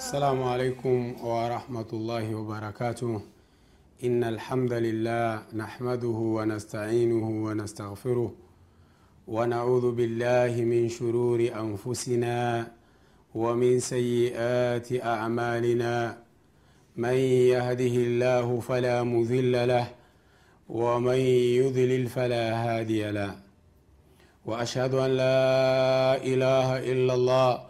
السلام عليكم ورحمة الله وبركاته. إن الحمد لله نحمده ونستعينه ونستغفره ونعوذ بالله من شرور أنفسنا ومن سيئات أعمالنا. من يهده الله فلا مذل له ومن يضلل فلا هادي له. وأشهد أن لا إله إلا الله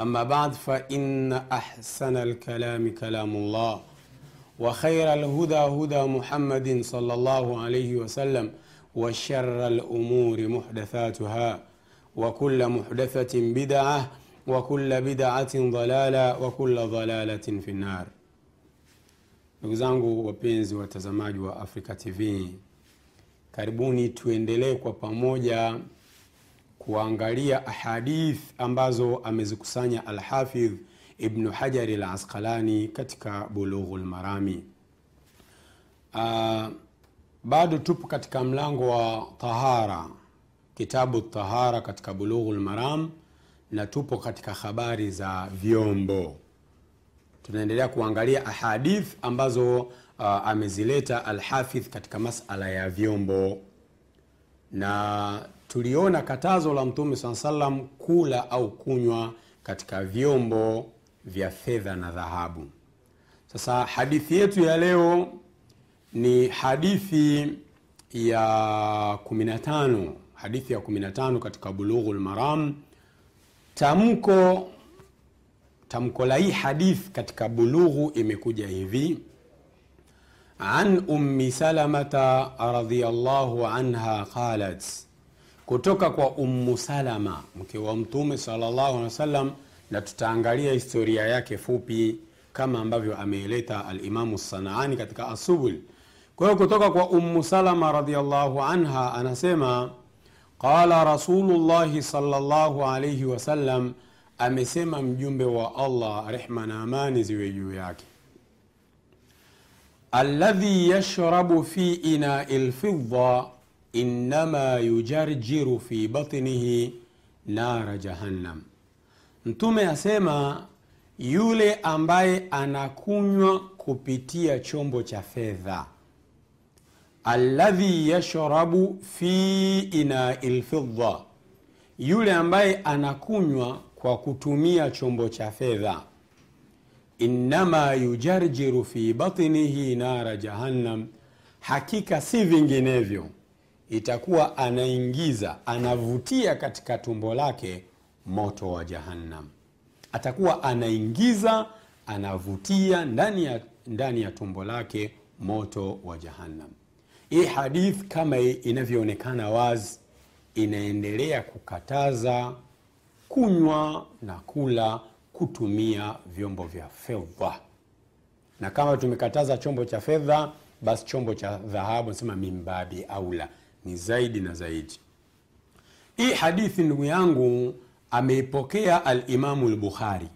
أما بعد فإن أحسن الكلام كلام الله وخير الهدى هدى محمد صلى الله عليه وسلم وشر الأمور محدثاتها وكل محدثة بدعة وكل بدعة ضلالة وكل ضلالة في النار. Ndugu zangu wapenzi watazamaji wa africa tv karibuni tuendelee kwa pamoja kuangalia ahadith ambazo amezikusanya alhafidh ibnu hajari lasqalani katika bulughu lmarami uh, bado tupo katika mlango wa tahara kitabu tahara katika bulughu Maram, na tupo katika habari za vyombo. Tunaendelea kuangalia ahadith ambazo uh, amezileta alhafidh katika masala ya vyombo. Na tuliona katazo la mtume saa salam kula au kunywa katika vyombo vya fedha na dhahabu. Sasa hadithi yetu ya leo ni hadithi ya 15 hadithi ya 15 katika bulughu lmaram tamko tamko la hii hadithi katika bulughu imekuja hivi. An ummi salamata radiallahu anha qalat kutoka kwa ummu salama mke wa mtume salllahu alehi wasallam na tutaangalia historia yake fupi kama ambavyo ameeleta alimamu sanaani katika asubul kwa hiyo kutoka kwa ummu salama radiallahu anha anasema qala rasulullahi salllahu alaihi wasallam amesema mjumbe wa allah rehma na amani ziwe juu yake. Alladhi yashrabu fi inai lfidda innama yujarjiru fi batnihi nara jahannam. Mtume asema yule ambaye anakunywa kupitia chombo cha fedha alladhi yashrabu fi inai lfidda yule ambaye anakunywa kwa kutumia chombo cha fedha innama yujarjiru fi batnihi nara jahannam hakika si vinginevyo itakuwa anaingiza anavutia katika tumbo lake moto wa jahannam. Atakuwa anaingiza anavutia ndani ya, ndani ya tumbo lake moto wa jahannam. Hii hadith kama inavyoonekana wazi inaendelea kukataza kunywa na kula kutumia vyombo vya fedha. Na kama tumekataza chombo cha fedha basi chombo cha dhahabu nasema mimbabi aula ni zaidi na zaidi. Hii hadithi ndugu yangu ameipokea alimamu lbukhari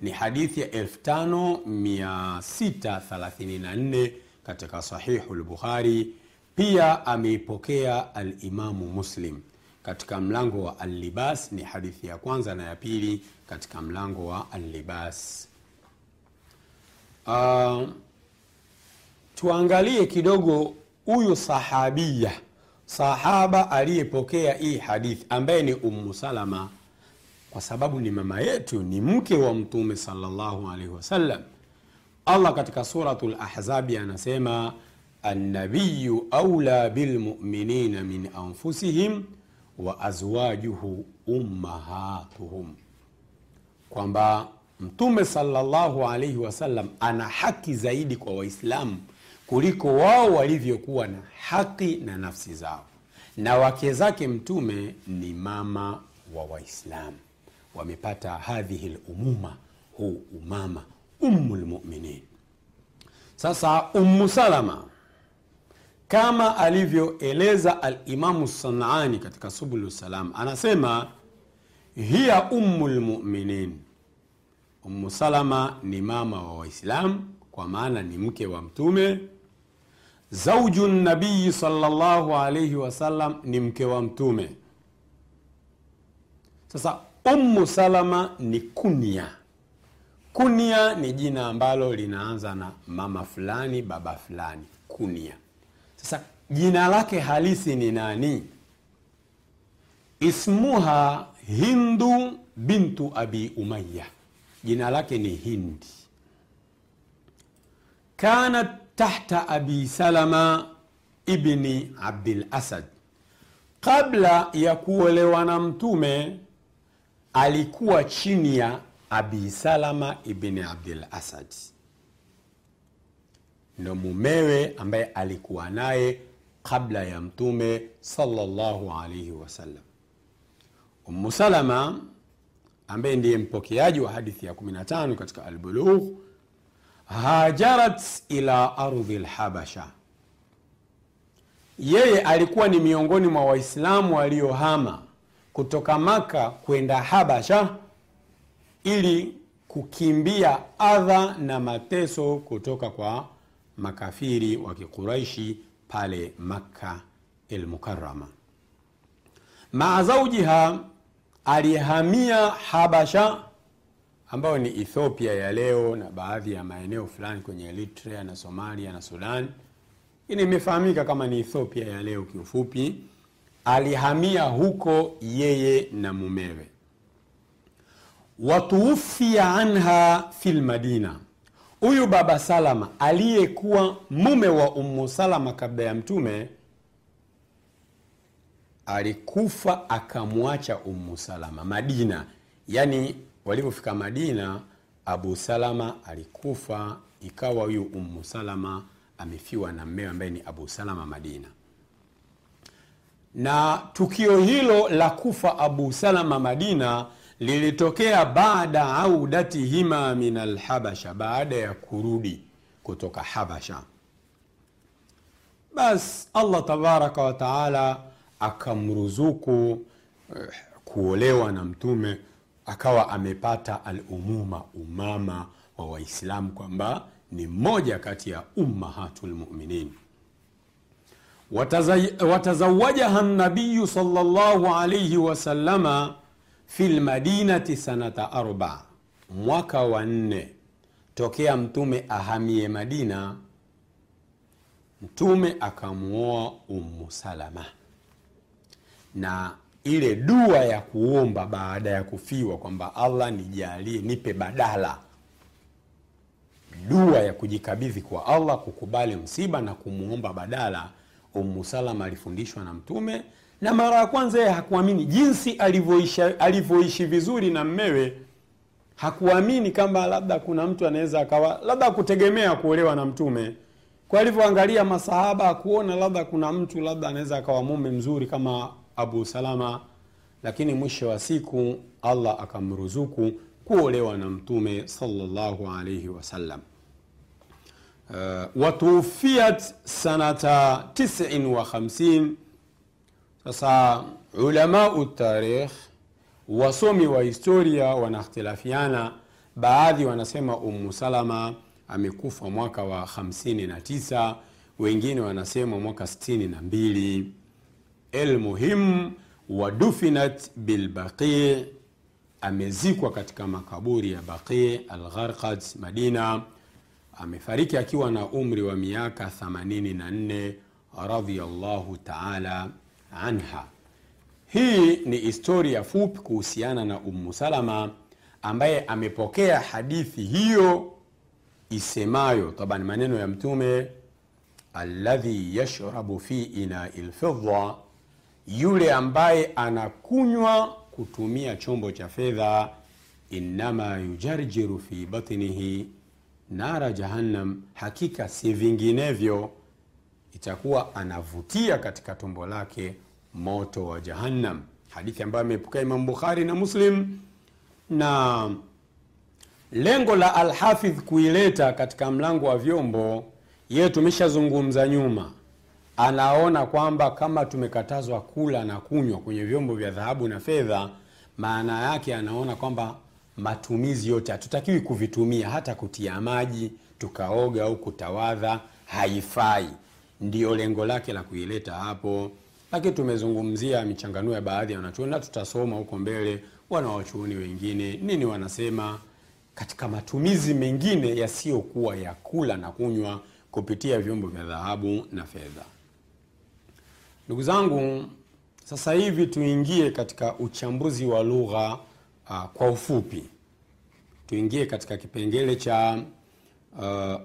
ni hadithi ya 5634 katika sahihu lbukhari pia ameipokea alimamu muslim katika mlango wa allibas. Ni hadithi ya kwanza na ya pili katika mlango wa allibas. Uh, tuangalie kidogo huyu sahabia sahaba aliyepokea hii hadithi ambaye ni ummu salama kwa sababu ni mama yetu ni mke wa mtume salllahu alaihi wasallam. Allah katika suratu lahzabi anasema annabiyu aula bilmuminina min anfusihim wa azwajuhu ummahatuhum. Kwamba mtume salllahu alaihi wasallam ana haki zaidi kwa waislamu kuliko wao walivyokuwa na haki na nafsi zao. Na wake zake mtume ni mama wa waislamu. Wamepata hadhihi lumuma huu umama ummu lmuminin sasa ummu salama kama alivyoeleza alimamu sanani katika subulu salam anasema hiya ummu lmuminin ummu salama ni mama wa waislamu kwa maana ni mke wa mtume zauju nabiyi salllahu alaihi wasallam ni mke wa mtume. Sasa ummu salama ni kunia. Kunia ni jina ambalo linaanza na mama fulani baba fulani. Kunia. Sasa jina lake halisi ni nani? Ismuha hindu bintu abi umaya jina lake ni hindi. Kanat tahta abi salama ibni abdil asad. Kabla ya kuolewa na mtume alikuwa chini ya abi salama ibni abdil asad. Ndo mumewe ambaye alikuwa naye kabla ya mtume salllahu alaihi wasallam salama ambaye ndiye mpokeaji wa hadithi ya 15 katika albulugh hajarat ila ardhi lhabasha yeye alikuwa ni miongoni mwa waislamu waliohama kutoka maka kwenda habasha ili kukimbia adha na mateso kutoka kwa makafiri wa Kikuraishi pale makka lmukarama maa zaujiha alihamia habasha ambayo ni ethiopia ya leo na baadhi ya maeneo fulani kwenye eritrea na somalia na sudan. Ini imefahamika kama ni ethiopia ya leo kiufupi. Alihamia huko yeye na mumewe. Watuufia anha fil Madina. huyu baba salama aliyekuwa mume wa ummu salama kabla ya mtume alikufa akamwacha ummu salama madina. Yaani walivyofika madina abu salama alikufa ikawa huyu ummu salama amefiwa na mmewe ambaye ni abu salama madina. Na tukio hilo la kufa abu salama madina lilitokea baada audatihima min alhabasha baada ya kurudi kutoka habasha. Bas allah tabaraka wataala akamruzuku eh, kuolewa na mtume akawa amepata alumuma umama wa waislamu kwamba ni mmoja kati ya ummahatu lmuminin watazawajaha nabiyu salllahu alaihi wasalama fi lmadinati sanata arba mwaka wa nne tokea mtume ahamie madina. Mtume akamuoa ummu salama. Na ile dua ya kuomba baada ya kufiwa kwamba allah nijalie nipe badala. Dua ya kujikabidhi kwa allah kukubali msiba na kumwomba badala ummu salama alifundishwa na mtume na mara ya kwanza yeye hakuamini jinsi alivyoishi vizuri na mmewe. Hakuamini kama labda kuna mtu anaweza akawa labda kutegemea kuolewa na mtume. Kwa alivyoangalia masahaba akuona labda kuna mtu labda anaweza akawa mume mzuri kama abu salama lakini mwisho wa siku allah akamruzuku kuolewa na mtume salllahu alaihi wasallam uh, watufiat sanata 59 sasa ulamau tarikh wasomi wa historia wanakhtilafiana baadhi wanasema ummu salama amekufa mwaka wa 59 wengine wanasema mwaka 62 elmuhim wadufinat bilbaqi amezikwa katika makaburi ya baqi algharqad madina. Amefariki akiwa na umri wa miaka 84 radhiyallahu taala anha. Hii ni historia fupi kuhusiana na ummu salama ambaye amepokea hadithi hiyo isemayo taban maneno ya mtume alladhi yashrabu fi inai lfidha yule ambaye anakunywa kutumia chombo cha fedha innama yujarjiru fi batnihi nara jahannam hakika si vinginevyo itakuwa anavutia katika tumbo lake moto wa jahannam. Hadithi ambayo amepokea imam bukhari na muslim na lengo la alhafidh kuileta katika mlango wa vyombo yeye tumeshazungumza nyuma anaona kwamba kama tumekatazwa kula na kunywa kwenye vyombo vya dhahabu na fedha maana yake anaona kwamba matumizi yote hatutakiwi kuvitumia hata kutia maji tukaoga au kutawadha haifai. Ndiyo lengo lake la kuileta hapo. Lakini tumezungumzia michanganuo ya baadhi ya wanachuoni na tutasoma huko mbele wanawachuoni wengine nini wanasema katika matumizi mengine yasiyokuwa ya kula na kunywa kupitia vyombo vya dhahabu na fedha ndugu zangu sasa hivi tuingie katika uchambuzi wa lugha uh, kwa ufupi. Tuingie katika kipengele cha uh,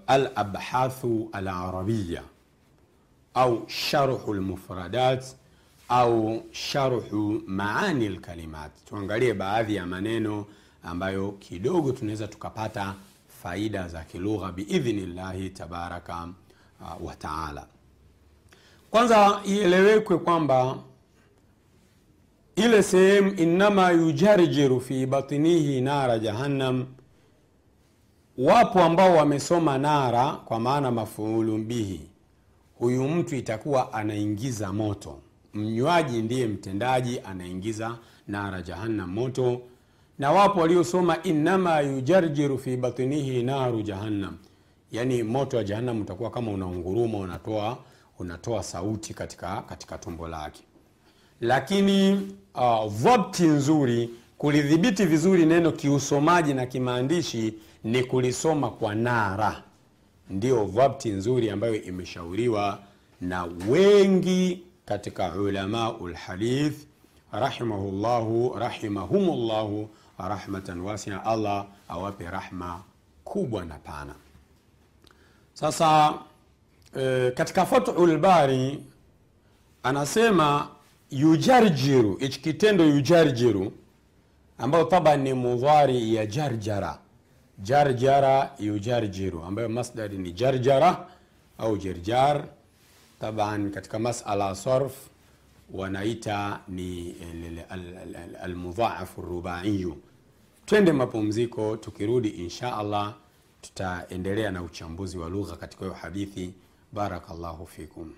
al abhathu al arabiya au sharhu lmufradat au sharhu maani lkalimat tuangalie baadhi ya maneno ambayo kidogo tunaweza tukapata faida za kilugha biidhnillahi tabaraka uh, wataala kwanza ielewekwe kwamba ile sehemu innama yujarjiru fi batinihi nara jahannam. Wapo ambao wamesoma nara kwa maana mafuulu bihi. Huyu mtu itakuwa anaingiza moto. Mnywaji ndiye mtendaji anaingiza nara jahannam moto. Na wapo waliosoma innama yujarjiru fi batnihi naru jahannam. Yani moto wa jahannam utakuwa kama unaunguruma unatoa unatoa sauti katika katika tumbo lake. Lakini uh, dhabti nzuri kulidhibiti vizuri neno kiusomaji na kimaandishi ni kulisoma kwa nara. Ndio dhabti nzuri ambayo imeshauriwa na wengi katika ulamau lhadith rahimahullahu rahimahumullahu rahmatan wasia. Allah awape rahma kubwa na pana. Sasa e, katika fathu lbari anasema yujarjiru hichi kitendo yujarjiru ambayo taban ni mudhari ya jarjara. Jarjara yujarjiru ambayo masdari ni jarjara au jarjar. Taban katika masala sarf wanaita ni almudhaafu rubaiyu. Twende mapumziko tukirudi insha allah tutaendelea na uchambuzi wa lugha katika hiyo hadithi بارك الله فيكم.